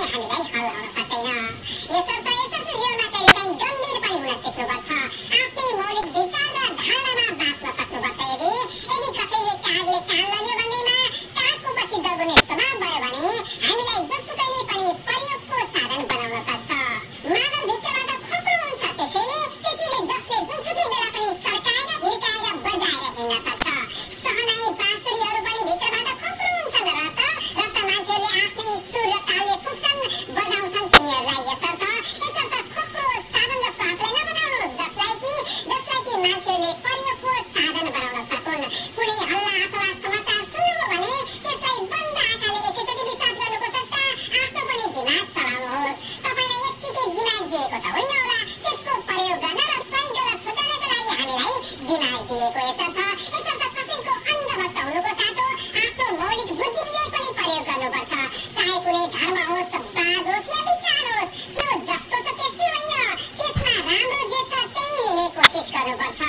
你还没来，你还没来。दिएको यसर्थ यसर्थ कसैको अङ्ग बताउनुको साटो आफ्नो मौलिक बुद्धि विवेक पनि प्रयोग गर्नुपर्छ चाहे कुनै धर्म होस् बाध होस् या विचार होस् त्यो जस्तो त त्यस्तै होइन त्यसमा राम्रो जे छ त्यही लिने कोसिस गर्नुपर्छ